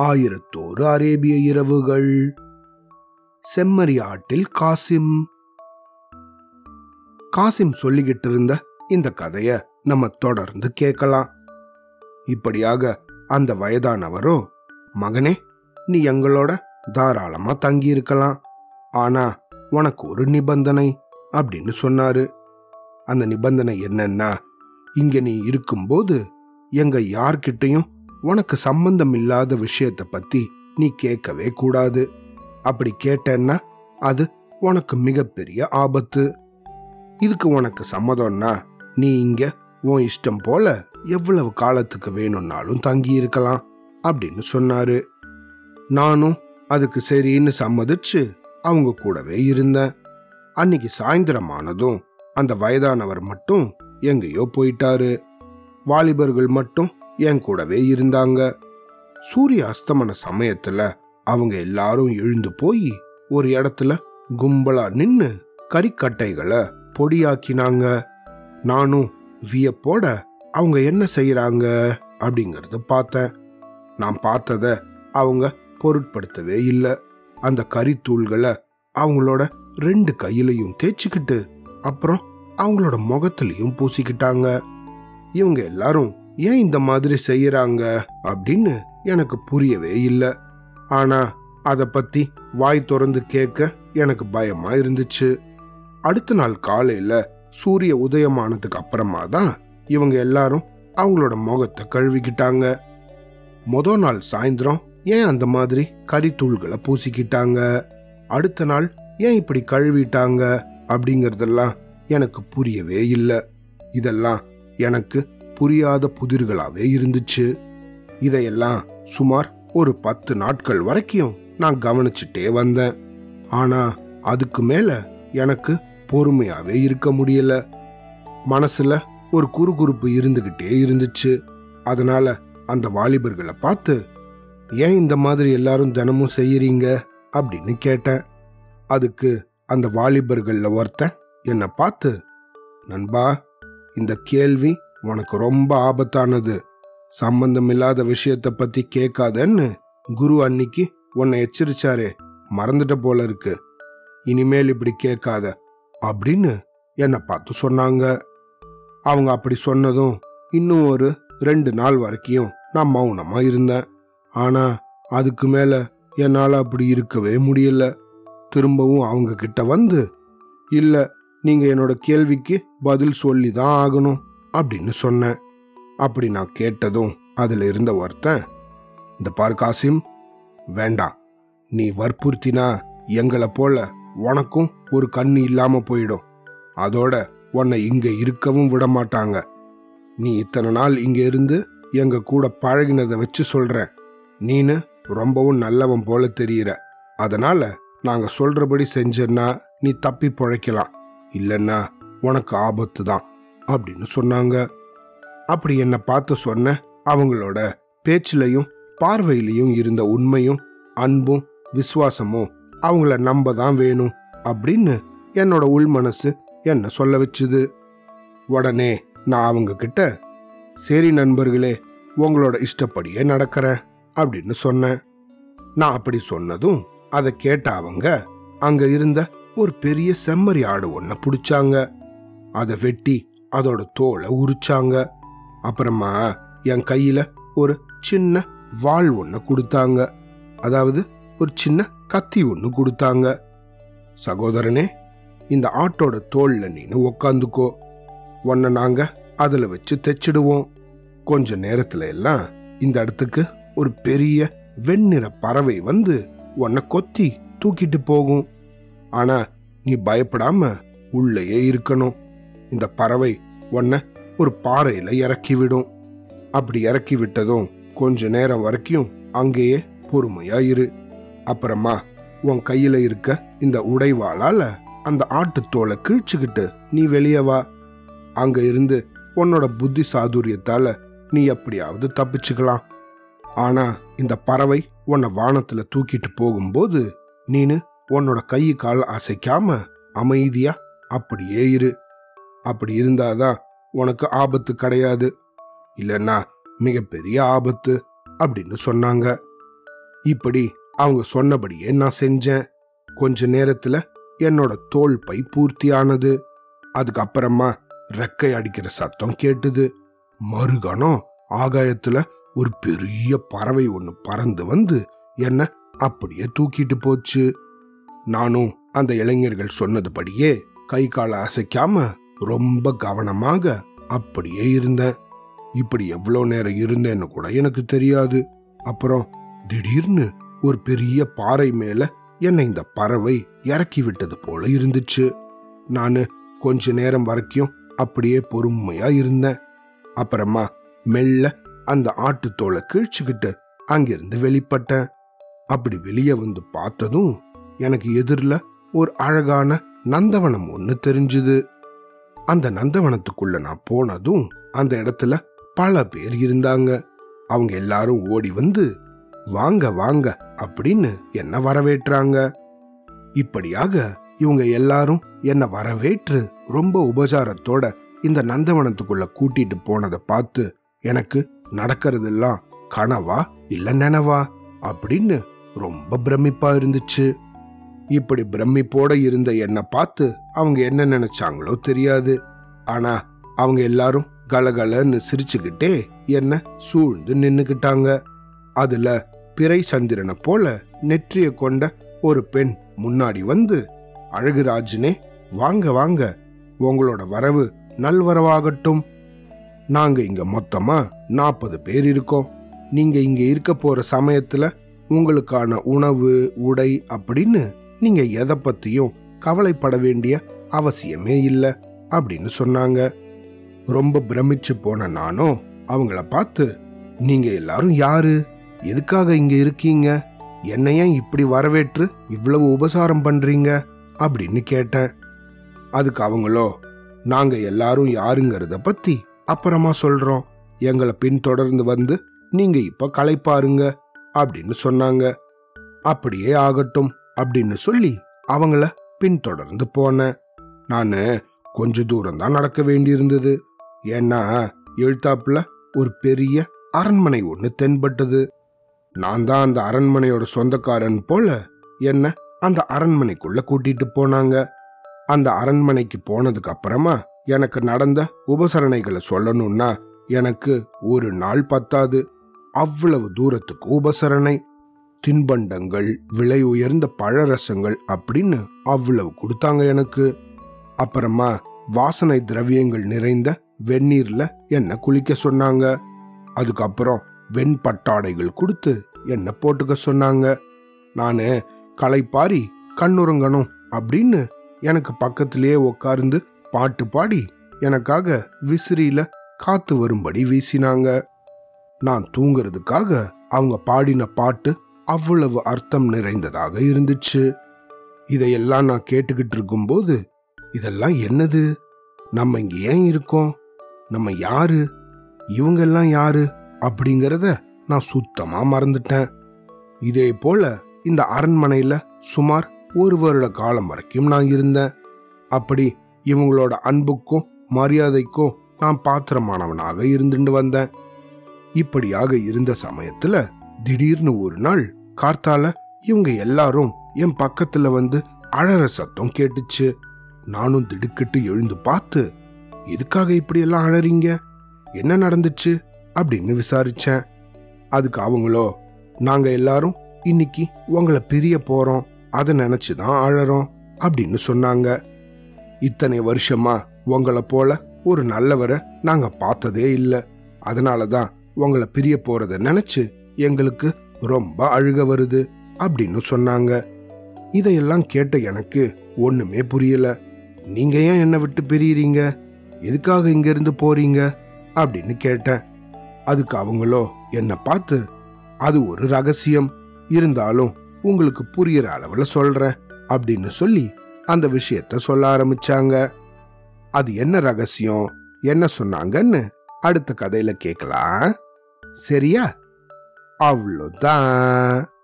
ஆயிரத்தோரு அரேபிய இரவுகள். செம்மறி ஆட்டில் காசிம். காசிம் சொல்லிக்கிட்டு இருந்த இந்த கதைய நம்ம தொடர்ந்து கேட்கலாம். இப்படியாக அந்த வயதானவரோ மகனே நீ எங்களோட தாராளமா தங்கி இருக்கலாம் ஆனா உனக்கு ஒரு நிபந்தனை அப்படின்னு சொன்னாரு. அந்த நிபந்தனை என்னன்னா இங்க நீ இருக்கும்போது எங்க யார்கிட்டயும் உனக்கு சம்பந்தம் இல்லாத விஷயத்த பத்தி நீ கேட்கவே கூடாது. அப்படி கேட்டேன்னா அது உனக்கு மிகப்பெரிய ஆபத்து. இதுக்கு உனக்கு சம்மதம்னா நீ இங்க உன் இஷ்டம் போல எவ்வளவு காலத்துக்கு வேணும்னாலும் தங்கி இருக்கலாம் அப்படின்னு சொன்னாரு. நானும் அதுக்கு சரின்னு சம்மதிச்சு அவங்க கூடவே இருந்தேன். அன்னைக்கு சாயந்தரம் ஆனதும் அந்த வயதானவர் மட்டும் எங்கேயோ போயிட்டாரு. வாலிபர்கள் மட்டும் என் கூடவே இருந்தாங்க. சூரிய அஸ்தமன சமயத்துல அவங்க எல்லாரும் எழுந்து போய் ஒரு இடத்துல கும்பலா நின்னு கறிக்கட்டைகளை பொடியாக்கினாங்க. நானும் வியப்போட அவங்க என்ன செய்யறாங்க அப்படிங்கறத பார்த்தேன். நான் பார்த்தத அவங்க பொருட்படுத்தவே இல்லை. அந்த கறித்தூள்களை அவங்களோட ரெண்டு கையிலையும் தேய்ச்சிக்கிட்டு அப்புறம் அவங்களோட முகத்திலையும் பூசிக்கிட்டாங்க. இவங்க எல்லாரும் ஏன் இந்த மாதிரி செய்யறாங்க அப்படின்னு எனக்கு புரியவே இல்லை. ஆனா அதை பத்தி வாய் திறந்து கேட்க எனக்கு பயமா இருந்துச்சு. அடுத்த நாள் காலையில சூரிய உதயமானதுக்கு அப்புறமா தான் இவங்க எல்லாரும் அவங்களோட முகத்தை கழுவிக்கிட்டாங்க. மொதல் நாள் சாயந்தரம் ஏன் அந்த மாதிரி கறித்தூள்களை பூசிக்கிட்டாங்க? அடுத்த நாள் ஏன் இப்படி கழுவிட்டாங்க? அப்படிங்கறதெல்லாம் எனக்கு புரியவே இல்லை. இதெல்லாம் எனக்கு புரியாத புதிர்களாவே இருந்துச்சு. இதையெல்லாம் சுமார் ஒரு பத்து நாட்கள் வரைக்கும் நான் கவனிச்சுட்டே வந்தேன். ஆனா அதுக்கு மேல எனக்கு பொறுமையாவே இருக்க முடியல. மனசுல ஒரு குறுகுறுப்பு இருந்துகிட்டே இருந்துச்சு. அதனால அந்த வாலிபர்களை பார்த்து ஏன் இந்த மாதிரி எல்லாரும் தினமும் செய்யறீங்க? அப்படின்னு கேட்டேன். அதுக்கு அந்த வாலிபர்கள்ல ஒருத்தன் என்னை பார்த்து நண்பா இந்த கேள்வி உனக்கு ரொம்ப ஆபத்தானது. சம்பந்தம் இல்லாத விஷயத்த பத்தி கேட்காதன்னு குரு அன்னைக்கு உன்னை எச்சரிச்சாரே. மறந்துட்ட போல இருக்கு. இனிமேல் இப்படி கேட்காத அப்படின்னு என்னை பார்த்து சொன்னாங்க. அவங்க அப்படி சொன்னதும் இன்னும் ஒரு ரெண்டு நாள் வரைக்கும் நான் மௌனமா இருந்தேன். ஆனா அதுக்கு மேல என்னால் அப்படி இருக்கவே முடியல. திரும்பவும் அவங்க கிட்ட வந்து இல்லை நீங்க என்னோட கேள்விக்கு பதில் சொல்லி தான் ஆகணும் அப்படின்னு சொன்னேன். அப்படி நான் கேட்டதும் அதுல இருந்த ஒருத்தன் இந்த பார் காசிம் வேண்டாம். நீ வற்புறுத்தினா எங்களை போல உனக்கும் ஒரு கண்ணு இல்லாம போயிடும். அதோட உன்னை இங்க இருக்கவும் விட மாட்டாங்க. நீ இத்தனை நாள் இங்க இருந்து எங்க கூட பழகினதை வச்சு சொல்றேன். நீனு ரொம்பவும் நல்லவன் போல தெரியிற. அதனால நாங்க சொல்றபடி செஞ்சேன்னா நீ தப்பி பிழைக்கலாம். இல்லைன்னா உனக்கு ஆபத்து தான் அப்படின்னு சொன்னாங்க. அப்படி என்னை பார்த்து சொன்ன அவங்களோட பேச்சிலையும் பார்வையிலையும் இருந்த உண்மையும் அன்பும் விசுவாசமும் அவங்கள நம்ப தான் வேணும் அப்படின்னு என்னோட உள் மனசு என்ன சொல்ல வச்சுது. உடனே நான் அவங்க கிட்ட சரி நண்பர்களே உங்களோட இஷ்டப்படியே நடக்கிறேன் அப்படின்னு சொன்னேன். நான் அப்படி சொன்னதும் அதை கேட்ட அவங்க அங்க இருந்த ஒரு பெரிய செம்மறி ஆடு ஒன்ன பிடிச்சாங்க. அதை வெட்டி அதோட தோலை உரிச்சாங்க. அப்புறமா என் கையில ஒரு சின்ன வாள் ஒன்று கொடுத்தாங்க. அதாவது ஒரு சின்ன கத்தி ஒன்று கொடுத்தாங்க. சகோதரனே இந்த ஆட்டோட தோல்ல நீனு உக்காந்துக்கோ. உன்னை நாங்க அதில் வச்சு தைச்சிடுவோம். கொஞ்ச நேரத்துல எல்லாம் இந்த இடத்துக்கு ஒரு பெரிய வெண்ணிற பறவை வந்து உன்னை கொத்தி தூக்கிட்டு போகும். ஆனா நீ பயப்படாம உள்ளேயே இருக்கணும். இந்த பறவை உன்னை ஒரு பாறையில இறக்கி விடும் அப்படி இறக்கி விட்டதும் கொஞ்ச நேரம் வரைக்கும் அங்கேயே பொறுமையா இரு. அப்புறமா உன் கையில இருக்க இந்த உடைவாளால அந்த ஆட்டுத்தோலை கிழிச்சுக்கிட்டு நீ வெளியே வா. அங்க இருந்து உன்னோட புத்தி சாதுரியத்தால நீ எப்படியாவது தப்பிச்சுக்கலாம். ஆனா இந்த பறவை உன்னை வானத்துல தூக்கிட்டு போகும்போது நீனு உன்னோட கை கால் அசைக்காம அமைதியா அப்படியே இரு. அப்படி இருந்தாதான் உனக்கு ஆபத்து கிடையாது. இல்லைன்னா மிகப்பெரிய ஆபத்து அப்படின்னு சொன்னாங்க. இப்படி அவங்க சொன்னபடியே நான் செஞ்சேன். கொஞ்ச நேரத்துல என்னோட தோல் பை பூர்த்தியானது. அதுக்கப்புறமா ரெக்கை அடிக்கிற சத்தம் கேட்டுது. மறுகணம் ஆகாயத்துல ஒரு பெரிய பறவை ஒன்று பறந்து வந்து என்ன அப்படியே தூக்கிட்டு போச்சு. நானும் அந்த இளைஞர்கள் சொன்னதுபடியே கை காலை அசைக்காம ரொம்ப கவனமாக அப்படியே இருந்தேன். இப்படி எவ்வளோ நேரம் இருந்தேன்னு கூட எனக்கு தெரியாது. அப்புறம் திடீர்னு ஒரு பெரிய பாறை மேல என்னை இந்த பறவை இறக்கி விட்டது போல இருந்துச்சு. நான் கொஞ்ச நேரம் வரைக்கும் அப்படியே பொறுமையா இருந்தேன். அப்புறமா மெல்ல அந்த ஆட்டுத்தோலை கிழிச்சுக்கிட்டு அங்கிருந்து வெளிப்பட்டேன். அப்படி வெளியே வந்து பார்த்ததும் எனக்கு எதிரில் ஒரு அழகான நந்தவனம் ஒன்று தெரிஞ்சுது. அந்த நந்தவனத்துக்குள்ள நான் போனதும் அந்த இடத்துல பல பேர் இருந்தாங்க. அவங்க எல்லாரும் ஓடி வந்து வாங்க வாங்க அப்படின்னு என்ன வரவேற்றாங்க. இப்படியாக இவங்க எல்லாரும் என்ன வரவேற்று ரொம்ப உபசாரத்தோட இந்த நந்தவனத்துக்குள்ள கூட்டிட்டு போனதை பார்த்து எனக்கு நடக்கிறதெல்லாம் கனவா இல்ல நினவா? அப்படின்னு ரொம்ப பிரமிப்பா இருந்துச்சு. இப்படி பிரமிப்போட இருந்த என்னை பார்த்து அவங்க என்ன நினைச்சாங்களோ தெரியாது. ஆனா அவங்க எல்லாரும் கலகலன்னு சிரிச்சுக்கிட்டே என்ன சூழ்ந்து நின்னுக்கிட்டாங்க. அதுல பிறை சந்திரனை போல நெற்றிய கொண்ட ஒரு பெண் முன்னாடி வந்து அழகுராஜனே வாங்க வாங்க. உங்களோட வரவு நல்வரவாகட்டும். நாங்க இங்க மொத்தமா நாற்பது பேர் இருக்கோம். நீங்க இங்க இருக்க போற சமயத்துல உங்களுக்கான உணவு உடை அப்படின்னு நீங்க எதை பத்தியும் கவலைப்பட வேண்டிய அவசியமே இல்லை அப்படின்னு சொன்னாங்க. ரொம்ப பிரமிச்சு போன நானும் அவங்கள பார்த்து நீங்க எல்லாரும் யாரு? எதுக்காக இங்க இருக்கீங்க? என்ன ஏன் இப்படி வரவேற்று இவ்வளவு உபசாரம் பண்றீங்க? அப்படின்னு கேட்டேன். அதுக்கு அவங்களோ நாங்க எல்லாரும் யாருங்கிறத பத்தி அப்புறமா சொல்றோம். எங்களை பின்தொடர்ந்து வந்து நீங்க இப்ப களைப்பாருங்க அப்படின்னு சொன்னாங்க. அப்படியே ஆகட்டும். அப்படின்னு சொல்லி அவங்கள பின்தொடர்ந்து போனேன். நான் கொஞ்ச தூரம் தான் நடக்க வேண்டியிருந்தது. ஏன்னா எழுத்தாப்புல ஒரு பெரிய அரண்மனை ஒன்று தென்பட்டது. நான் தான் அந்த அரண்மனையோட சொந்தக்காரன் போல என்ன அந்த அரண்மனைக்குள்ள கூட்டிட்டு போனாங்க. அந்த அரண்மனைக்கு போனதுக்கு அப்புறமா எனக்கு நடந்த உபசரணைகளை சொல்லணும்னா எனக்கு ஒரு நாள் பத்தாது. அவ்வளவு தூரத்துக்கு உபசரணை. தின்பண்டங்கள் விலை உயர்ந்த பழரசங்கள் அப்படின்னு அவ்வளவு கொடுத்தாங்க எனக்கு. அப்புறமா வாசனை திரவியங்கள் நிறைந்த வெந்நீர்ல என்ன குளிக்க சொன்னாங்க. அதுக்கப்புறம் வெண்பட்டாடைகள் கொடுத்து என்ன போட்டுக்க சொன்னாங்க. நானு களைப்பாரி கண்ணுறங்கணும் அப்படின்னு எனக்கு பக்கத்திலேயே உட்கார்ந்து பாட்டு பாடி எனக்காக விசிறியில காத்து வரும்படி வீசினாங்க. நான் தூங்குறதுக்காக அவங்க பாடின பாட்டு அவ்வளவு அர்த்தம் நிறைந்ததாக இருந்துச்சு. இதையெல்லாம் நான் கேட்டுக்கிட்டு இருக்கும்போது இதெல்லாம் என்னது? நம்ம இங்க ஏன் இருக்கோம்? நம்ம யாரு? இவங்கெல்லாம் யாரு? அப்படிங்கிறத நான் சுத்தமா மறந்துட்டேன். இதே போல இந்த அரண்மனையில சுமார் ஒரு வருட காலம் வரைக்கும் நான் இருந்தேன். அப்படி இவங்களோட அன்புக்கும் மரியாதைக்கும் நான் பாத்திரமானவனாக இருந்துட்டு வந்தேன். இப்படியாக இருந்த சமயத்துல திடீர்னு ஒரு நாள் கார்த்தால இவங்க எல்லாரும் என் பக்கத்துல வந்து அழற சத்தம் கேட்டுச்சு. நானும் திடுக்கிட்டு எழுந்து பார்த்து எதுக்காக இப்படியெல்லாம் அழறீங்க? என்ன நடந்துச்சு? அப்படின்னு விசாரிச்சேன். அதுக்கு அவங்களோ நாங்க எல்லாரும் இன்னைக்கு உங்களை பிரிய போறோம். அதை நினைச்சுதான் அழறோம் அப்படின்னு சொன்னாங்க. இத்தனை வருஷமா உங்களை போல ஒரு நல்லவரை நாங்க பார்த்ததே இல்லை. அதனாலதான் உங்களை பிரிய போறத நினைச்சு எங்களுக்கு ரொம்ப அழுக வருது அப்படின்னு சொன்னாங்க. இதையெல்லாம் கேட்ட எனக்கு ஒண்ணுமே புரியல. நீங்க ஏன் என்னை விட்டு பிரியறீங்க? எதுக்காக இங்கிருந்து போறீங்க? அப்படின்னு கேட்டேன். அதுக்கு அவங்களோ என்னை பார்த்து அது ஒரு ரகசியம். இருந்தாலும் உங்களுக்கு புரியற அளவுல சொல்றேன் அப்படின்னு சொல்லி அந்த விஷயத்த சொல்ல ஆரம்பிச்சாங்க. அது என்ன ரகசியம்? என்ன சொன்னாங்கன்னு அடுத்த கதையில கேட்கலாம். சரியா? avlota.